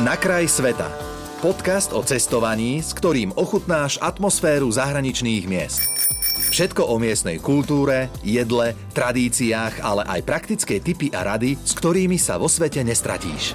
Na kraj sveta. Podcast o cestovaní, s ktorým ochutnáš atmosféru zahraničných miest. Všetko o miestnej kultúre, jedle, tradíciách, ale aj praktické tipy a rady, s ktorými sa vo svete nestratíš.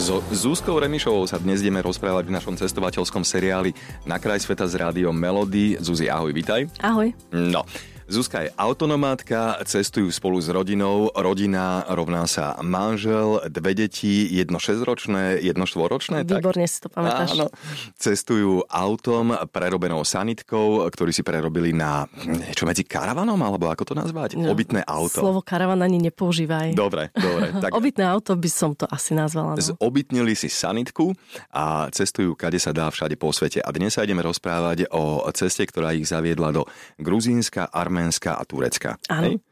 So Zúskou Remišovou sa dnes ideme rozprávať v našom cestovateľskom seriáli Na kraj sveta s rádiom Melody. Zuzi, ahoj, vitaj. Ahoj. No, Zuzka je autonomátka, cestujú spolu s rodinou, rodina rovná sa manžel, dve deti, jedno šesťročné, jedno štvoročné. Výborne tak? si to pamätáš. Áno, cestujú autom prerobenou sanitkou, ktorý si prerobili na niečo medzi karavanom, alebo ako to nazvať? No, Obytné auto. Slovo karavan ani nepoužívaj. Dobre, dobre. Tak... Obytné auto by som to asi nazvala. No. Zobytnili si sanitku a cestujú, kade sa dá všade po svete. A dnes sa ideme rozprávať o ceste, ktorá ich zaviedla do Gruzínska, Arménska, Arménska a Turecka. Áno.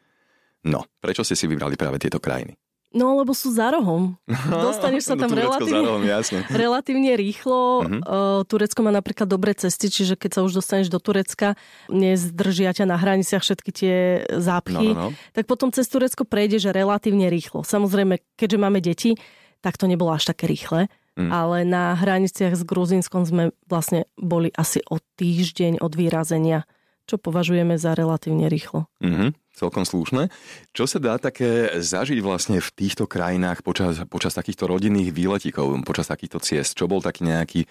No, prečo ste si vybrali práve tieto krajiny? No, lebo sú za rohom. Dostaneš sa no, tam no, relatívne, rohom, jasne. relatívne rýchlo. Uh-huh. Uh, Turecko má napríklad dobré cesty, čiže keď sa už dostaneš do Turecka, nezdržia ťa na hraniciach všetky tie zápchy, no, no, no. tak potom cez Turecko prejdeš relatívne rýchlo. Samozrejme, keďže máme deti, tak to nebolo až také rýchle. Mm. Ale na hraniciach s Gruzínskom sme vlastne boli asi o týždeň od vyrazenia čo považujeme za relatívne rýchlo. Mm-hmm, celkom slušné. Čo sa dá také zažiť vlastne v týchto krajinách počas, počas takýchto rodinných výletíkov, počas takýchto ciest? Čo bol taký nejaký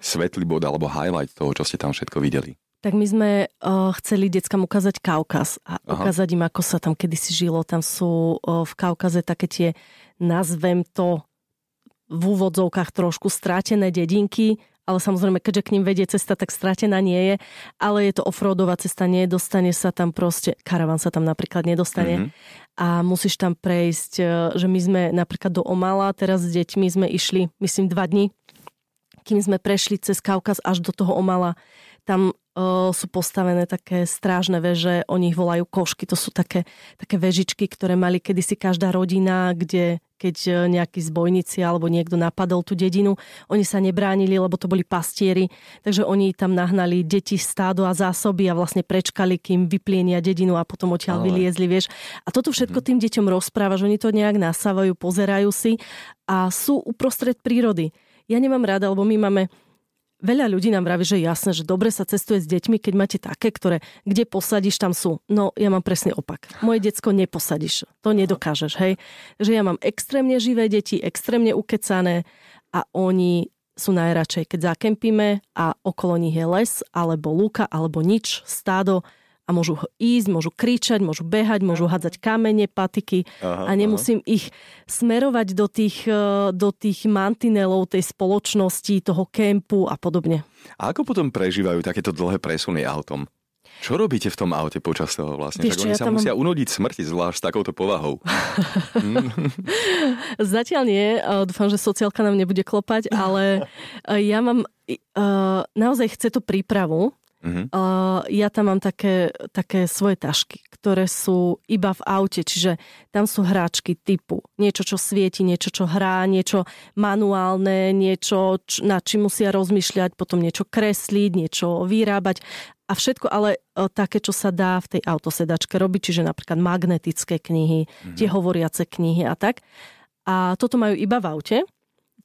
svetlý bod alebo highlight toho, čo ste tam všetko videli? Tak my sme uh, chceli deckám ukázať Kaukaz a Aha. ukázať im, ako sa tam kedysi žilo. Tam sú uh, v Kaukaze také tie, nazvem to v úvodzovkách trošku strátené dedinky, ale samozrejme, keďže k ním vedie cesta, tak stratená nie je, ale je to offroadová cesta, nedostane sa tam proste, karavan sa tam napríklad nedostane. Mm-hmm. a musíš tam prejsť, e, že my sme napríklad do Omala, teraz s deťmi sme išli, myslím, dva dní, kým sme prešli cez Kaukaz až do toho Omala, tam sú postavené také strážne veže, o nich volajú košky, to sú také, také vežičky, ktoré mali kedysi každá rodina, kde keď e, nejakí zbojníci alebo niekto napadol tú dedinu, oni sa nebránili, lebo to boli pastieri, takže oni tam nahnali deti, stádo a zásoby a vlastne prečkali, kým vyplienia dedinu a potom odtiaľ Ale... vyliezli, vieš. A toto všetko mhm. tým deťom rozpráva, že oni to nejak nasávajú, pozerajú si a sú uprostred prírody. Ja nemám rada, lebo my máme Veľa ľudí nám vraví, že jasné, že dobre sa cestuje s deťmi, keď máte také, ktoré kde posadíš, tam sú. No ja mám presne opak. Moje decko neposadíš. To nedokážeš, hej. Že ja mám extrémne živé deti, extrémne ukecané a oni sú najradšej, keď zakempíme a okolo nich je les, alebo lúka, alebo nič, stádo a môžu ísť, môžu kričať, môžu behať, môžu hádzať kamene, patiky aha, a nemusím aha. ich smerovať do tých, e, do tých mantinelov tej spoločnosti, toho kempu a podobne. A ako potom prežívajú takéto dlhé presuny autom? Čo robíte v tom aute počas toho vlastne? Vieš, Však oni ja sa musia mám... unudiť smrti, zvlášť s takouto povahou. Zatiaľ nie. Dúfam, že sociálka nám nebude klopať, ale e, ja mám... Naozaj chce to prípravu, Uh-huh. Uh, ja tam mám také, také svoje tašky, ktoré sú iba v aute, čiže tam sú hráčky typu niečo, čo svieti, niečo, čo hrá, niečo manuálne, niečo, č- na čím musia rozmýšľať, potom niečo kresliť, niečo vyrábať a všetko ale uh, také, čo sa dá v tej autosedačke robiť, čiže napríklad magnetické knihy, uh-huh. tie hovoriace knihy a tak. A toto majú iba v aute.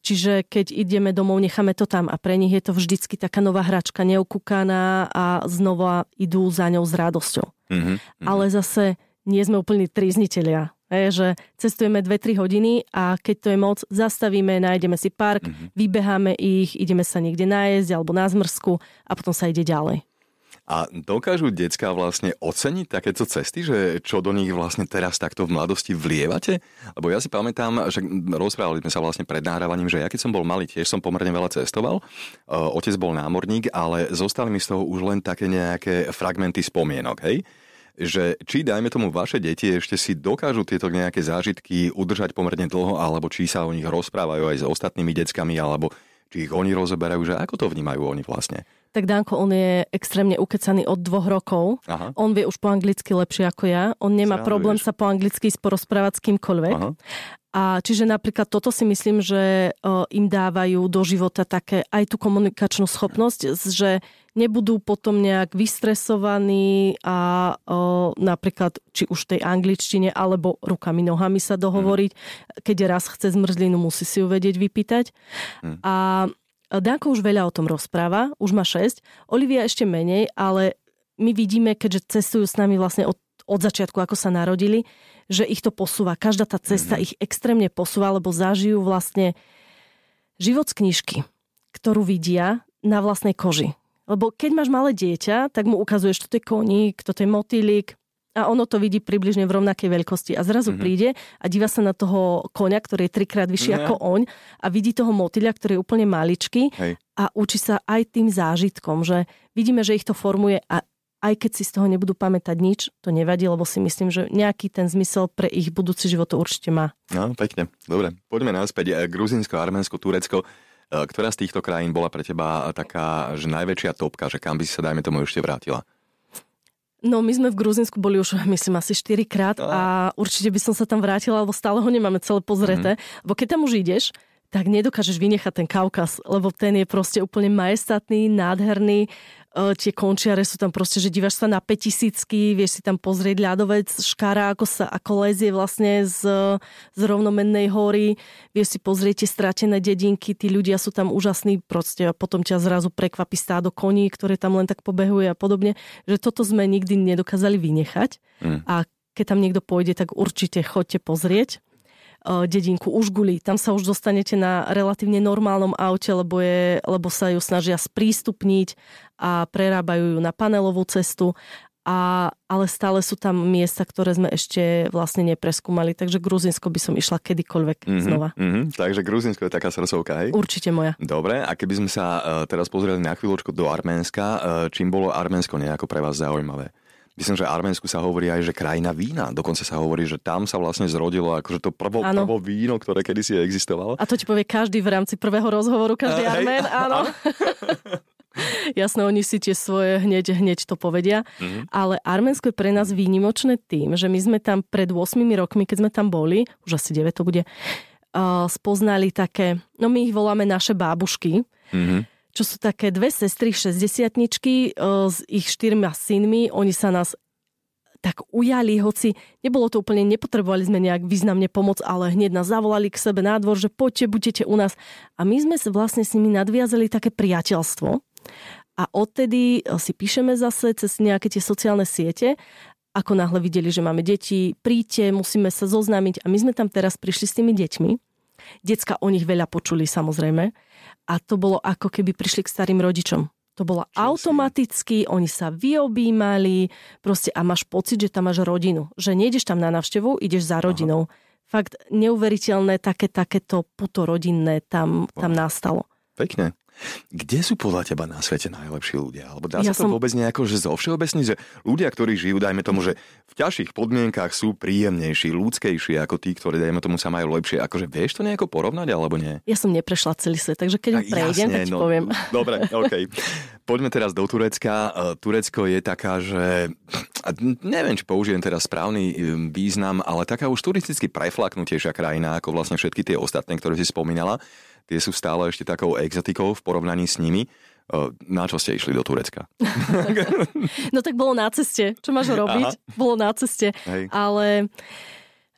Čiže keď ideme domov, necháme to tam a pre nich je to vždycky taká nová hračka, neokúkaná a znova idú za ňou s radosťou. Mm-hmm. Ale zase nie sme úplní trízniteľia. Je, že cestujeme 2-3 hodiny a keď to je moc, zastavíme, nájdeme si park, mm-hmm. vybeháme ich, ideme sa niekde nájsť alebo na zmrzku a potom sa ide ďalej. A dokážu decka vlastne oceniť takéto cesty, že čo do nich vlastne teraz takto v mladosti vlievate? Lebo ja si pamätám, že rozprávali sme sa vlastne pred nahrávaním, že ja keď som bol malý, tiež som pomerne veľa cestoval. Otec bol námorník, ale zostali mi z toho už len také nejaké fragmenty spomienok, hej? že či, dajme tomu, vaše deti ešte si dokážu tieto nejaké zážitky udržať pomerne dlho, alebo či sa o nich rozprávajú aj s ostatnými deckami, alebo či ich oni rozoberajú, že ako to vnímajú oni vlastne? Tak Danko, on je extrémne ukecaný od dvoch rokov. Aha. On vie už po anglicky lepšie ako ja. On nemá Sranduješ. problém sa po anglicky sporozprávať s kýmkoľvek. Aha. A čiže napríklad toto si myslím, že im dávajú do života také aj tú komunikačnú schopnosť, že nebudú potom nejak vystresovaní a o, napríklad či už tej angličtine alebo rukami, nohami sa dohovoriť. Mm. Keď raz chce zmrzlinu, musí si ju vedieť vypýtať. Mm. A Danko už veľa o tom rozpráva, už má 6, Olivia ešte menej, ale my vidíme, keďže cestujú s nami vlastne od, od začiatku, ako sa narodili, že ich to posúva. Každá tá cesta mm-hmm. ich extrémne posúva, lebo zažijú vlastne život z knižky, ktorú vidia na vlastnej koži. Lebo keď máš malé dieťa, tak mu ukazuješ, toto je koník, toto je motýlik, a ono to vidí približne v rovnakej veľkosti. A zrazu mm-hmm. príde a díva sa na toho konia, ktorý je trikrát vyšší mm-hmm. ako oň a vidí toho motýľa, ktorý je úplne maličký Hej. a učí sa aj tým zážitkom, že vidíme, že ich to formuje a aj keď si z toho nebudú pamätať nič, to nevadí, lebo si myslím, že nejaký ten zmysel pre ich budúci život to určite má. No, pekne. Dobre, poďme naspäť. E, Gruzinsko, Arménsko, Turecko. E, ktorá z týchto krajín bola pre teba taká, že najväčšia topka, že kam by si sa, dajme tomu, ešte vrátila? No my sme v Gruzinsku boli už myslím asi 4 krát a určite by som sa tam vrátila, lebo stále ho nemáme celé pozreté. Mm-hmm. Lebo keď tam už ideš, tak nedokážeš vynechať ten Kaukaz, lebo ten je proste úplne majestatný, nádherný. E, tie končiare sú tam proste, že dívaš sa na 5000 vieš si tam pozrieť ľadovec, škára, ako sa ako lezie vlastne z, z rovnomennej hory, vieš si pozrieť tie stratené dedinky, tí ľudia sú tam úžasní, proste a potom ťa zrazu prekvapí stádo koní, ktoré tam len tak pobehuje a podobne, že toto sme nikdy nedokázali vynechať mm. a keď tam niekto pôjde, tak určite chodte pozrieť dedinku Užguli. Tam sa už dostanete na relatívne normálnom aute, lebo, je, lebo sa ju snažia sprístupniť a prerábajú ju na panelovú cestu. A, ale stále sú tam miesta, ktoré sme ešte vlastne nepreskúmali, takže Gruzinsko by som išla kedykoľvek mm-hmm, znova. Mm-hmm, takže Gruzinsko je taká srdcovka, hej? Určite moja. Dobre, a keby sme sa uh, teraz pozreli na chvíľočku do Arménska, uh, čím bolo Arménsko nejako pre vás zaujímavé? Myslím, že Arménsku sa hovorí aj, že krajina vína. Dokonca sa hovorí, že tam sa vlastne zrodilo akože to prvo, prvo víno, ktoré kedysi existovalo. A to ti povie každý v rámci prvého rozhovoru, každý uh, Armén, áno. Jasné, oni si tie svoje hneď, hneď to povedia. Mm-hmm. Ale Arménsko je pre nás výnimočné tým, že my sme tam pred 8 rokmi, keď sme tam boli, už asi 9 to bude, uh, spoznali také, no my ich voláme naše bábušky, mm-hmm. Čo sú také dve sestry 60 uh, s ich štyrma synmi. Oni sa nás tak ujali, hoci nebolo to úplne, nepotrebovali sme nejak významne pomoc, ale hneď nás zavolali k sebe na dvor, že poďte, budete u nás. A my sme vlastne s nimi nadviazali také priateľstvo. A odtedy eh, si píšeme zase cez nejaké tie sociálne siete ako náhle videli, že máme deti, príďte, musíme sa zoznámiť. A my sme tam teraz prišli s tými deťmi. Decka o nich veľa počuli samozrejme. A to bolo ako keby prišli k starým rodičom. To bolo Čo automaticky, si? oni sa vyobímali, proste a máš pocit, že tam máš rodinu. Že nejdeš tam na návštevu, ideš za rodinou. Aha. Fakt neuveriteľné také, takéto puto rodinné tam, tam nastalo. Pekne. Kde sú podľa teba na svete najlepší ľudia? Alebo dá ja sa to som... vôbec nejako, že zo všeobecní, že ľudia, ktorí žijú, dajme tomu, že v ťažších podmienkách sú príjemnejší, ľudskejší ako tí, ktorí, dajme tomu, sa majú lepšie. Akože vieš to nejako porovnať, alebo nie? Ja som neprešla celý svet, takže keď ho prejdem, jasne, tak no, poviem. Dobre, OK. Poďme teraz do Turecka. E, Turecko je taká, že neviem, či použijem teraz správny e, význam, ale taká už turisticky preflaknutejšia krajina ako vlastne všetky tie ostatné, ktoré si spomínala tie sú stále ešte takou exotikou v porovnaní s nimi. Na čo ste išli do Turecka? no tak bolo na ceste. Čo máš robiť? Aha. Bolo na ceste. Hej. Ale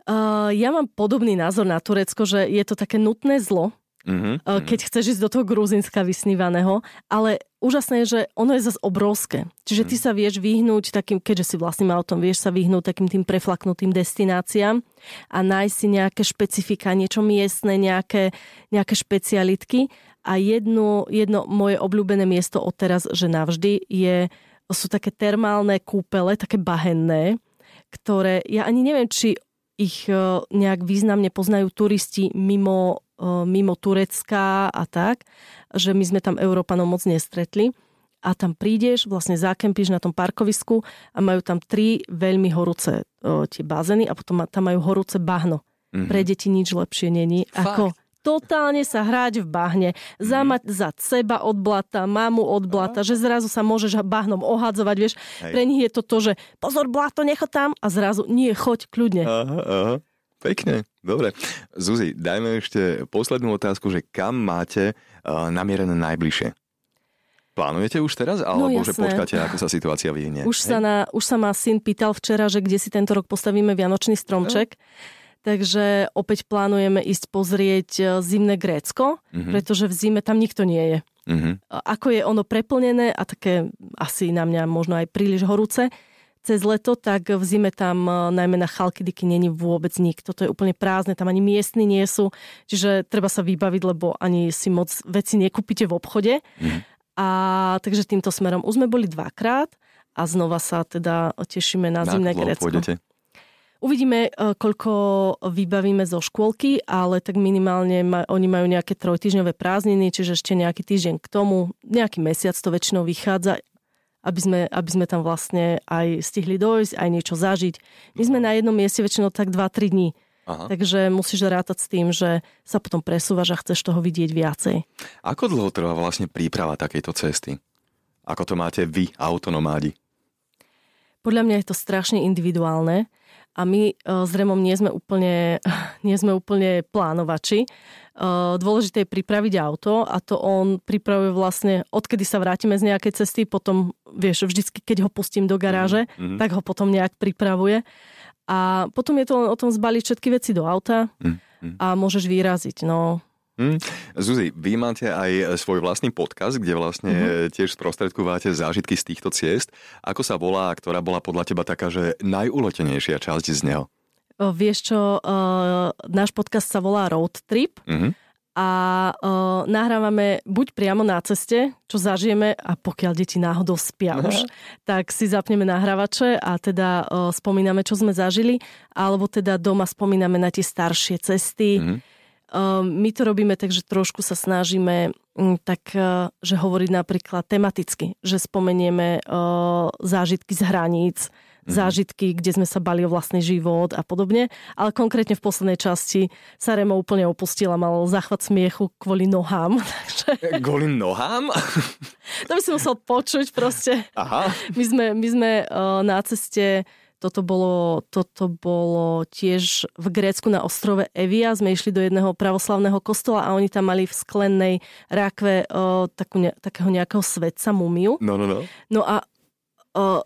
uh, ja mám podobný názor na Turecko, že je to také nutné zlo, Mm-hmm. Keď chceš ísť do toho Gruzinska vysnívaného, ale úžasné je, že ono je zase obrovské. Čiže ty mhm. sa vieš vyhnúť takým, keďže si vlastným autom, vieš sa vyhnúť takým tým preflaknutým destináciám a nájsť si nejaké špecifika, niečo miestne, nejaké, nejaké špecialitky. A jedno, jedno moje obľúbené miesto odteraz, že navždy, je, sú také termálne kúpele, také bahenné, ktoré, ja ani neviem, či ich nejak významne poznajú turisti mimo mimo Turecka a tak, že my sme tam Európanov moc nestretli. A tam prídeš, vlastne zakempíš na tom parkovisku a majú tam tri veľmi horúce o, tie bazény a potom tam majú horúce bahno. Mm-hmm. Pre deti nič lepšie není. Fakt? Ako totálne sa hrať v bahne, zamať za seba od blata, mamu od blata, že zrazu sa môžeš bahnom ohadzovať, vieš. Hej. Pre nich je to to, že pozor, blato, nechod tam a zrazu nie, choď kľudne. Aha, aha. Pekne, dobre. Zuzi, dajme ešte poslednú otázku, že kam máte uh, namierené najbližšie? Plánujete už teraz, no, alebo no, že počkáte, ako sa situácia vyhne? Už sa, na, už sa ma syn pýtal včera, že kde si tento rok postavíme Vianočný stromček. No. Takže opäť plánujeme ísť pozrieť e, zimné Grécko, mm-hmm. pretože v zime tam nikto nie je. Mm-hmm. Ako je ono preplnené a také asi na mňa možno aj príliš horúce cez leto, tak v zime tam e, najmä na Chalkidiky není vôbec nikto. To je úplne prázdne, tam ani miestni nie sú. Čiže treba sa vybaviť, lebo ani si moc veci nekúpite v obchode. Mm-hmm. A takže týmto smerom už sme boli dvakrát a znova sa teda tešíme na, na zimné Grécko. Pôjdete? Uvidíme, e, koľko vybavíme zo škôlky, ale tak minimálne ma, oni majú nejaké trojtyžňové prázdniny, čiže ešte nejaký týždeň k tomu, nejaký mesiac to väčšinou vychádza, aby sme, aby sme tam vlastne aj stihli dojsť, aj niečo zažiť. My sme na jednom mieste väčšinou tak 2-3 dní. Aha. Takže musíš rátať s tým, že sa potom presúvaš a chceš toho vidieť viacej. Ako dlho trvá vlastne príprava takejto cesty? Ako to máte vy, autonomádi? Podľa mňa je to strašne individuálne a my s Remom nie sme úplne, nie sme úplne plánovači. Uh, dôležité je pripraviť auto a to on pripravuje vlastne, odkedy sa vrátime z nejakej cesty, potom, vieš, vždycky, keď ho pustím do garáže, mm-hmm. tak ho potom nejak pripravuje. A potom je to len o tom zbaliť všetky veci do auta mm-hmm. a môžeš vyraziť. No, Hmm. Zuzi, vy máte aj svoj vlastný podcast, kde vlastne uh-huh. tiež sprostredkúvate zážitky z týchto ciest. Ako sa volá, ktorá bola podľa teba taká, že najulotenejšia časť z neho? O, vieš čo, uh, náš podcast sa volá Road Trip. Uh-huh a uh, nahrávame buď priamo na ceste, čo zažijeme a pokiaľ deti náhodou spia už, tak si zapneme nahrávače a teda uh, spomíname, čo sme zažili, alebo teda doma spomíname na tie staršie cesty. Ehm, my to robíme tak, že trošku sa snažíme mm, tak, e, že hovoriť napríklad tematicky, že spomenieme e, zážitky z hraníc, mm-hmm. zážitky, kde sme sa bali o vlastný život a podobne, ale konkrétne v poslednej časti sa Remo úplne opustila, mal záchvat smiechu kvôli nohám. Takže... Kvôli nohám? to by si musel počuť proste. Aha. My sme, my sme e, na ceste toto bolo, toto bolo tiež v Grécku na ostrove Evia. Sme išli do jedného pravoslavného kostola a oni tam mali v sklennej rákve o, takú, ne, takého nejakého svetca mumiu. No, no, no. No a o,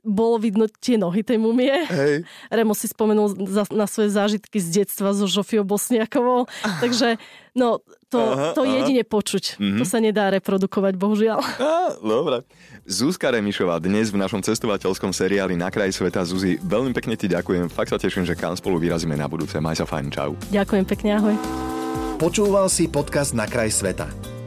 bolo vidno tie nohy tej mumie. Hej. Remo si spomenul za, na svoje zážitky z detstva so Žofiou Bosniakovou. Takže no, to, aha, to aha. jedine počuť. Mm-hmm. To sa nedá reprodukovať, bohužiaľ. Á, dobre. Zuzka Remišová dnes v našom cestovateľskom seriáli Na kraj sveta. Zuzi, veľmi pekne ti ďakujem. Fakt sa teším, že kam spolu vyrazíme na budúce. Maj sa fajn, čau. Ďakujem pekne, ahoj. Počúval si podcast Na kraj sveta.